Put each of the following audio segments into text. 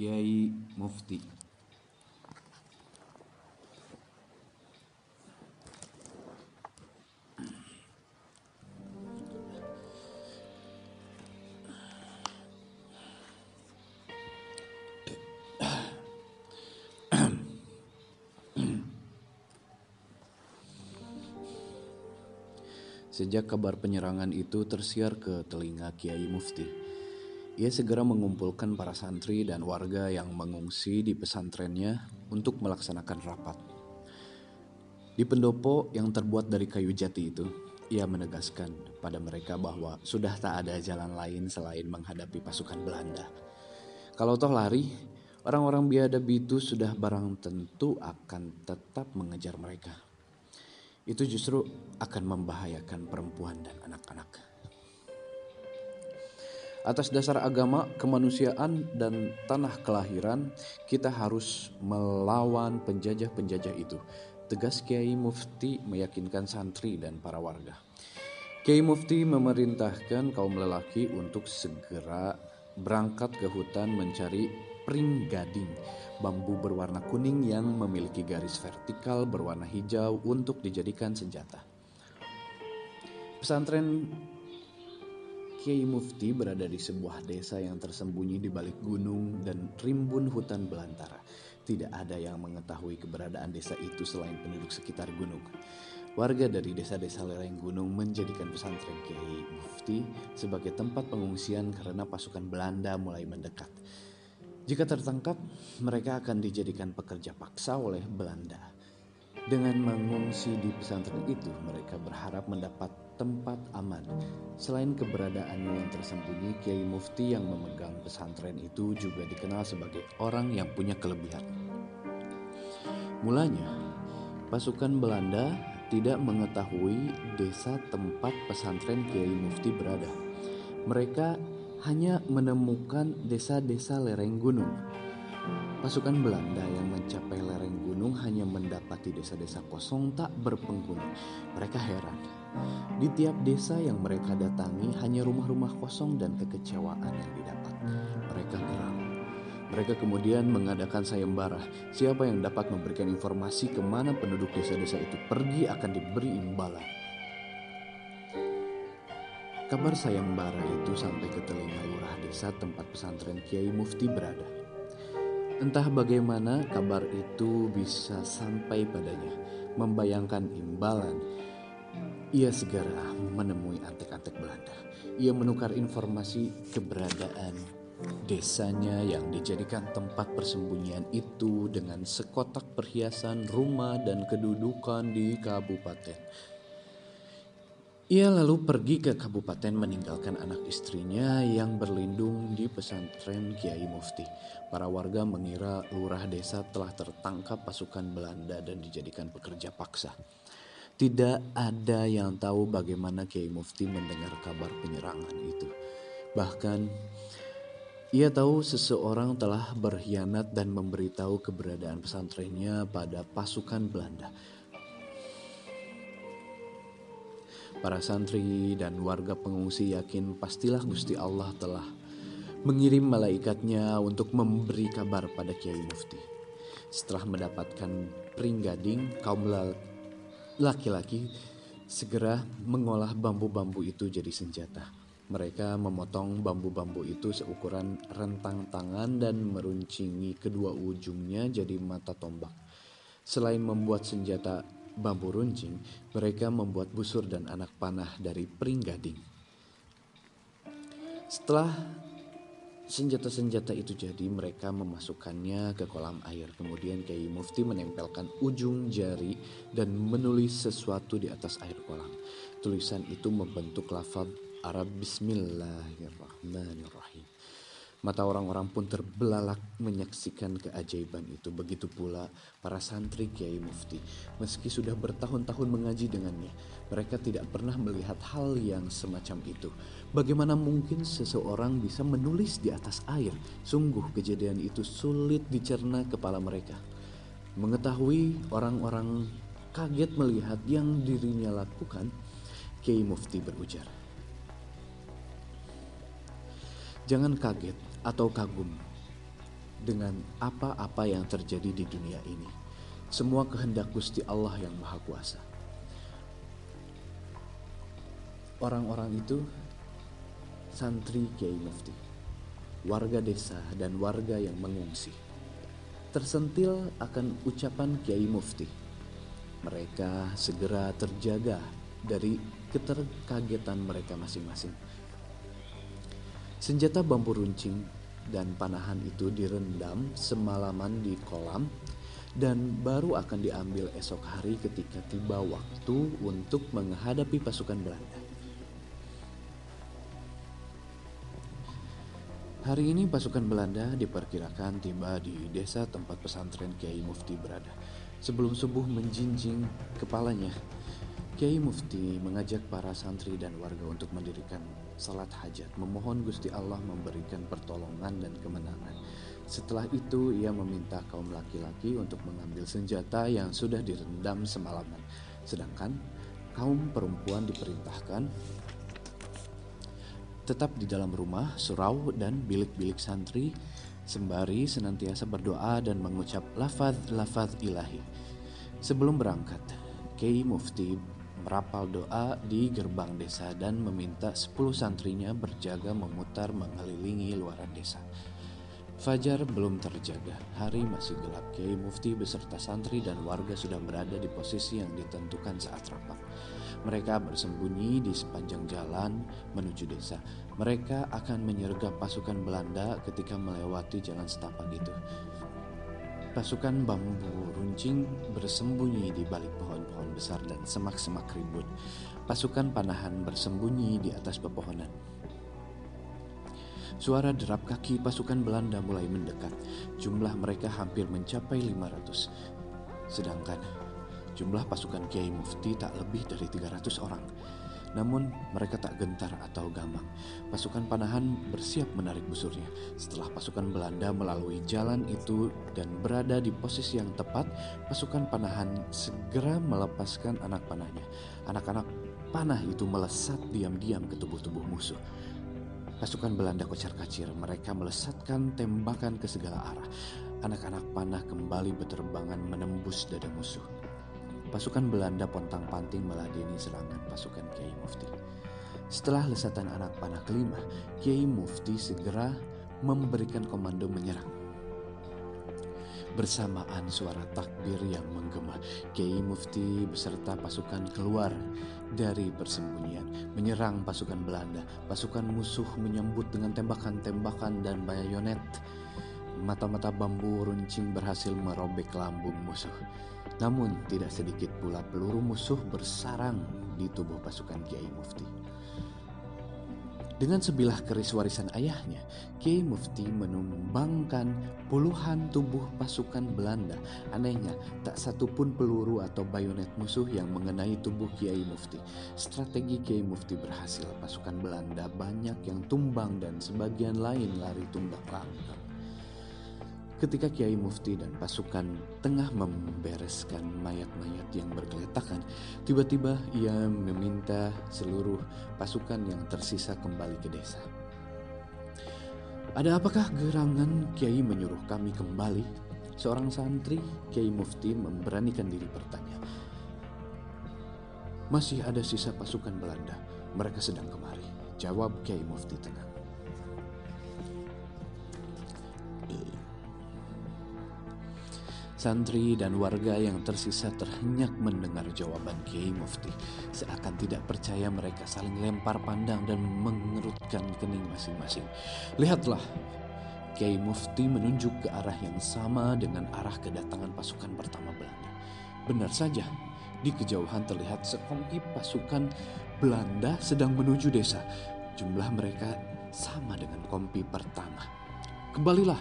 Kiai Mufti. Sejak kabar penyerangan itu tersiar ke telinga Kiai Mufti, ia segera mengumpulkan para santri dan warga yang mengungsi di pesantrennya untuk melaksanakan rapat. Di pendopo yang terbuat dari kayu jati itu, ia menegaskan pada mereka bahwa sudah tak ada jalan lain selain menghadapi pasukan Belanda. Kalau toh lari, orang-orang biadab itu sudah barang tentu akan tetap mengejar mereka itu justru akan membahayakan perempuan dan anak-anak. Atas dasar agama, kemanusiaan, dan tanah kelahiran, kita harus melawan penjajah-penjajah itu. Tegas Kiai Mufti meyakinkan santri dan para warga. Kiai Mufti memerintahkan kaum lelaki untuk segera berangkat ke hutan mencari pring gading bambu berwarna kuning yang memiliki garis vertikal berwarna hijau untuk dijadikan senjata. Pesantren Kiai Mufti berada di sebuah desa yang tersembunyi di balik gunung dan rimbun hutan belantara. Tidak ada yang mengetahui keberadaan desa itu selain penduduk sekitar gunung. Warga dari desa-desa lereng gunung menjadikan pesantren Kiai Mufti sebagai tempat pengungsian karena pasukan Belanda mulai mendekat. Jika tertangkap, mereka akan dijadikan pekerja paksa oleh Belanda. Dengan mengungsi di pesantren itu, mereka berharap mendapat tempat aman. Selain keberadaannya yang tersembunyi, Kiai Mufti yang memegang pesantren itu juga dikenal sebagai orang yang punya kelebihan. Mulanya, pasukan Belanda tidak mengetahui desa tempat pesantren Kiai Mufti berada. Mereka hanya menemukan desa-desa lereng gunung. Pasukan Belanda yang mencapai lereng gunung hanya mendapati desa-desa kosong tak berpenghuni. Mereka heran. Di tiap desa yang mereka datangi hanya rumah-rumah kosong dan kekecewaan yang didapat. Mereka geram. Mereka kemudian mengadakan sayembara. Siapa yang dapat memberikan informasi ke mana penduduk desa-desa itu pergi akan diberi imbalan. Kabar sayembara itu sampai ke telinga lurah desa tempat pesantren Kiai Mufti berada. Entah bagaimana kabar itu bisa sampai padanya, membayangkan imbalan. Ia segera menemui antek-antek Belanda. Ia menukar informasi keberadaan desanya yang dijadikan tempat persembunyian itu dengan sekotak perhiasan rumah dan kedudukan di kabupaten ia lalu pergi ke kabupaten meninggalkan anak istrinya yang berlindung di pesantren Kiai Mufti. Para warga mengira lurah desa telah tertangkap pasukan Belanda dan dijadikan pekerja paksa. Tidak ada yang tahu bagaimana Kiai Mufti mendengar kabar penyerangan itu. Bahkan ia tahu seseorang telah berkhianat dan memberitahu keberadaan pesantrennya pada pasukan Belanda. Para santri dan warga pengungsi yakin pastilah Gusti Allah telah mengirim malaikatnya untuk memberi kabar pada Kiai Mufti. Setelah mendapatkan pringgading, kaum laki-laki segera mengolah bambu-bambu itu jadi senjata. Mereka memotong bambu-bambu itu seukuran rentang tangan dan meruncingi kedua ujungnya jadi mata tombak. Selain membuat senjata bambu runcing, mereka membuat busur dan anak panah dari pringgading. Setelah senjata-senjata itu jadi, mereka memasukkannya ke kolam air. Kemudian Kiai Mufti menempelkan ujung jari dan menulis sesuatu di atas air kolam. Tulisan itu membentuk lafaz Arab Bismillahirrahmanirrahim. Mata orang-orang pun terbelalak menyaksikan keajaiban itu. Begitu pula para santri Kiai Mufti. Meski sudah bertahun-tahun mengaji dengannya, mereka tidak pernah melihat hal yang semacam itu. Bagaimana mungkin seseorang bisa menulis di atas air? Sungguh kejadian itu sulit dicerna kepala mereka. Mengetahui orang-orang kaget melihat yang dirinya lakukan, Kiai Mufti berujar. Jangan kaget, atau kagum. dengan apa-apa yang terjadi di dunia ini. Semua kehendak Gusti Allah yang Maha Kuasa. Orang-orang itu santri Kiai Mufti, warga desa dan warga yang mengungsi. Tersentil akan ucapan Kiai Mufti. Mereka segera terjaga dari keterkagetan mereka masing-masing. Senjata bambu runcing dan panahan itu direndam semalaman di kolam dan baru akan diambil esok hari ketika tiba waktu untuk menghadapi pasukan Belanda. Hari ini pasukan Belanda diperkirakan tiba di desa tempat pesantren Kiai Mufti berada. Sebelum subuh menjinjing kepalanya, Kiai Mufti mengajak para santri dan warga untuk mendirikan salat hajat, memohon Gusti Allah memberikan pertolongan dan kemenangan. Setelah itu ia meminta kaum laki-laki untuk mengambil senjata yang sudah direndam semalaman. Sedangkan kaum perempuan diperintahkan tetap di dalam rumah, surau, dan bilik-bilik santri sembari senantiasa berdoa dan mengucap lafaz-lafaz ilahi. Sebelum berangkat, Kiai Mufti merapal doa di gerbang desa dan meminta sepuluh santrinya berjaga memutar mengelilingi luaran desa. Fajar belum terjaga, hari masih gelap. Kiai Mufti beserta santri dan warga sudah berada di posisi yang ditentukan saat rapat. Mereka bersembunyi di sepanjang jalan menuju desa. Mereka akan menyergap pasukan Belanda ketika melewati jalan setapak itu. Pasukan bambu runcing bersembunyi di balik pohon-pohon besar dan semak-semak ribut. Pasukan panahan bersembunyi di atas pepohonan. Suara derap kaki pasukan Belanda mulai mendekat. Jumlah mereka hampir mencapai 500. Sedangkan jumlah pasukan Kiai Mufti tak lebih dari 300 orang. Namun mereka tak gentar atau gamang. Pasukan panahan bersiap menarik busurnya. Setelah pasukan Belanda melalui jalan itu dan berada di posisi yang tepat, pasukan panahan segera melepaskan anak panahnya. Anak-anak panah itu melesat diam-diam ke tubuh-tubuh musuh. Pasukan Belanda kocar kacir, mereka melesatkan tembakan ke segala arah. Anak-anak panah kembali berterbangan menembus dada musuh pasukan Belanda pontang-panting meladeni serangan pasukan Kiai Mufti. Setelah lesatan anak panah kelima, Kiai Mufti segera memberikan komando menyerang. Bersamaan suara takbir yang menggema, Kiai Mufti beserta pasukan keluar dari persembunyian, menyerang pasukan Belanda. Pasukan musuh menyambut dengan tembakan-tembakan dan bayonet. Mata-mata bambu runcing berhasil merobek lambung musuh. Namun tidak sedikit pula peluru musuh bersarang di tubuh pasukan Kiai Mufti. Dengan sebilah keris warisan ayahnya, Kiai Mufti menumbangkan puluhan tubuh pasukan Belanda. Anehnya, tak satu pun peluru atau bayonet musuh yang mengenai tubuh Kiai Mufti. Strategi Kiai Mufti berhasil. Pasukan Belanda banyak yang tumbang dan sebagian lain lari tumbang langgang. Ketika Kiai Mufti dan pasukan tengah membereskan mayat-mayat yang bergeletakan, tiba-tiba ia meminta seluruh pasukan yang tersisa kembali ke desa. Ada apakah gerangan Kiai menyuruh kami kembali? Seorang santri Kiai Mufti memberanikan diri bertanya. Masih ada sisa pasukan Belanda. Mereka sedang kemari. Jawab Kiai Mufti tenang. Santri dan warga yang tersisa terhenyak mendengar jawaban Kiai Mufti. Seakan tidak percaya mereka saling lempar pandang dan mengerutkan kening masing-masing. Lihatlah, Kiai Mufti menunjuk ke arah yang sama dengan arah kedatangan pasukan pertama Belanda. Benar saja, di kejauhan terlihat sekongki pasukan Belanda sedang menuju desa. Jumlah mereka sama dengan kompi pertama. Kembalilah,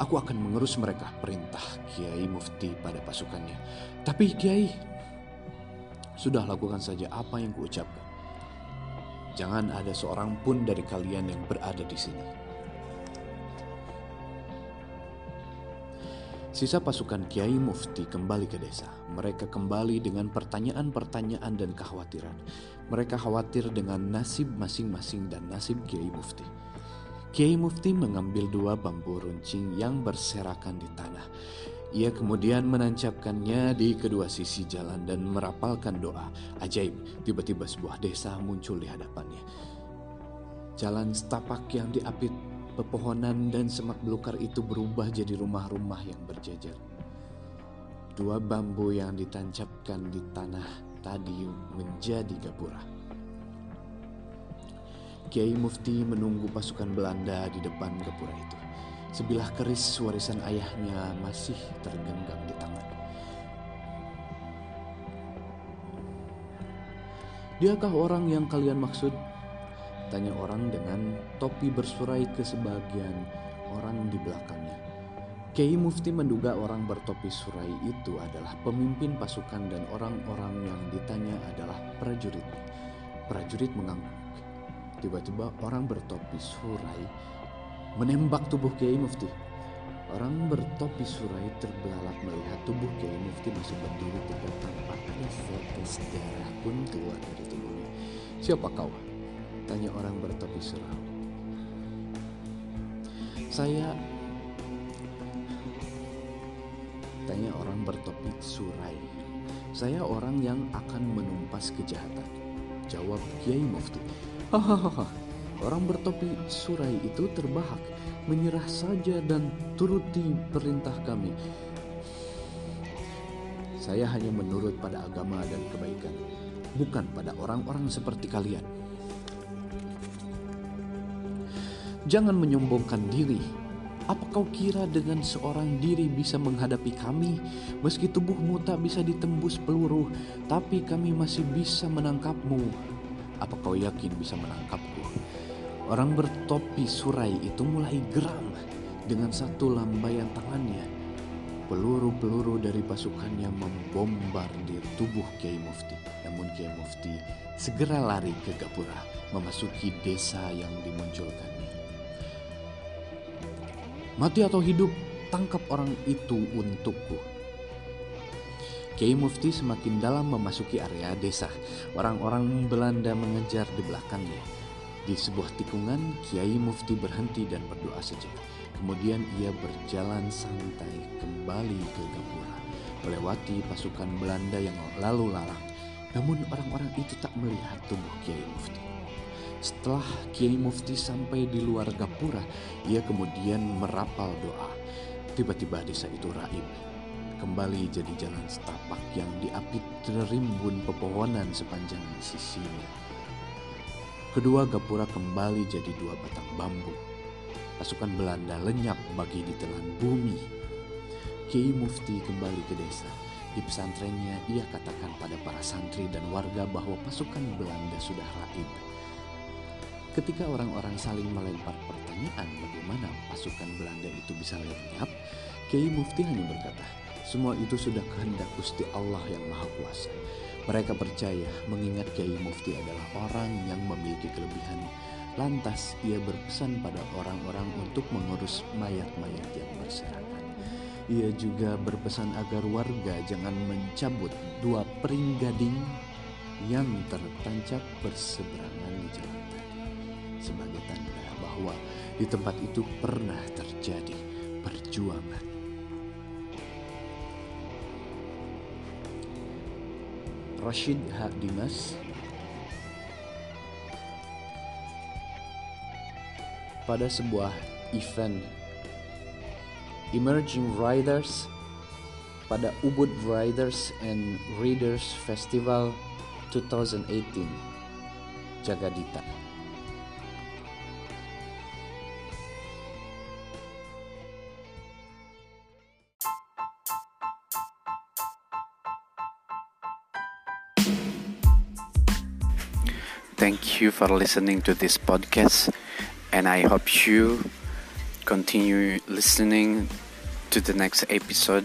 Aku akan mengerus mereka, perintah Kiai Mufti pada pasukannya. Tapi Kiai, sudah lakukan saja apa yang kuucapkan. Jangan ada seorang pun dari kalian yang berada di sini. Sisa pasukan Kiai Mufti kembali ke desa. Mereka kembali dengan pertanyaan-pertanyaan dan kekhawatiran. Mereka khawatir dengan nasib masing-masing dan nasib Kiai Mufti. Kiai Mufti mengambil dua bambu runcing yang berserakan di tanah. Ia kemudian menancapkannya di kedua sisi jalan dan merapalkan doa. Ajaib, tiba-tiba sebuah desa muncul di hadapannya. Jalan setapak yang diapit pepohonan dan semak belukar itu berubah jadi rumah-rumah yang berjajar. Dua bambu yang ditancapkan di tanah tadi menjadi gapura. Kiai Mufti menunggu pasukan Belanda di depan gapura itu. Sebilah keris warisan ayahnya masih tergenggam di tangan. Diakah orang yang kalian maksud? Tanya orang dengan topi bersurai ke sebagian orang di belakangnya. Kiai Mufti menduga orang bertopi surai itu adalah pemimpin pasukan dan orang-orang yang ditanya adalah prajurit. Prajurit mengangguk. Tiba-tiba orang bertopi surai menembak tubuh Kiai Mufti. Orang bertopi surai terbelalak melihat tubuh Kiai Mufti masih berdiri tegak tanpa ada setetes darah pun keluar dari tubuhnya. Siapa kau? Tanya orang bertopi surai. Saya Tanya orang bertopi surai. Saya orang yang akan menumpas kejahatan. Jawab Kiai Mufti. Hahaha. Orang bertopi surai itu terbahak, menyerah saja dan turuti perintah kami. Saya hanya menurut pada agama dan kebaikan, bukan pada orang-orang seperti kalian. Jangan menyombongkan diri, apa kau kira dengan seorang diri bisa menghadapi kami? Meski tubuhmu tak bisa ditembus peluru, tapi kami masih bisa menangkapmu. Apa kau yakin bisa menangkapku? Orang bertopi surai itu mulai geram dengan satu lambaian tangannya. Peluru-peluru dari pasukannya membombardir tubuh Kiai Mufti. Namun Kiai Mufti segera lari ke Gapura, memasuki desa yang dimunculkan. Mati atau hidup, tangkap orang itu untukku. Kiai Mufti semakin dalam memasuki area desa. Orang-orang Belanda mengejar di belakangnya. Di sebuah tikungan, Kiai Mufti berhenti dan berdoa sejenak. Kemudian ia berjalan santai kembali ke Gapura, melewati pasukan Belanda yang lalu lalang. Namun orang-orang itu tak melihat tubuh Kiai Mufti. Setelah Kiai Mufti sampai di luar gapura, ia kemudian merapal doa. Tiba-tiba desa itu raib. Kembali jadi jalan setapak yang diapit rimbun pepohonan sepanjang sisinya. Kedua gapura kembali jadi dua batang bambu. Pasukan Belanda lenyap bagi ditelan bumi. Kiai Mufti kembali ke desa. Di pesantrennya ia katakan pada para santri dan warga bahwa pasukan Belanda sudah raib Ketika orang-orang saling melempar pertanyaan bagaimana pasukan Belanda itu bisa lenyap, Kiai Mufti hanya berkata, semua itu sudah kehendak Gusti Allah yang Maha Kuasa. Mereka percaya mengingat Kiai Mufti adalah orang yang memiliki kelebihan. Lantas ia berpesan pada orang-orang untuk mengurus mayat-mayat yang berserakan. Ia juga berpesan agar warga jangan mencabut dua pering gading yang tertancap berseberangan di jalan sebagai tanda bahwa di tempat itu pernah terjadi perjuangan. Rashid H. Dimas pada sebuah event Emerging Riders pada Ubud Riders and Readers Festival 2018 Jagadita. Thank you for listening to this podcast, and I hope you continue listening to the next episode.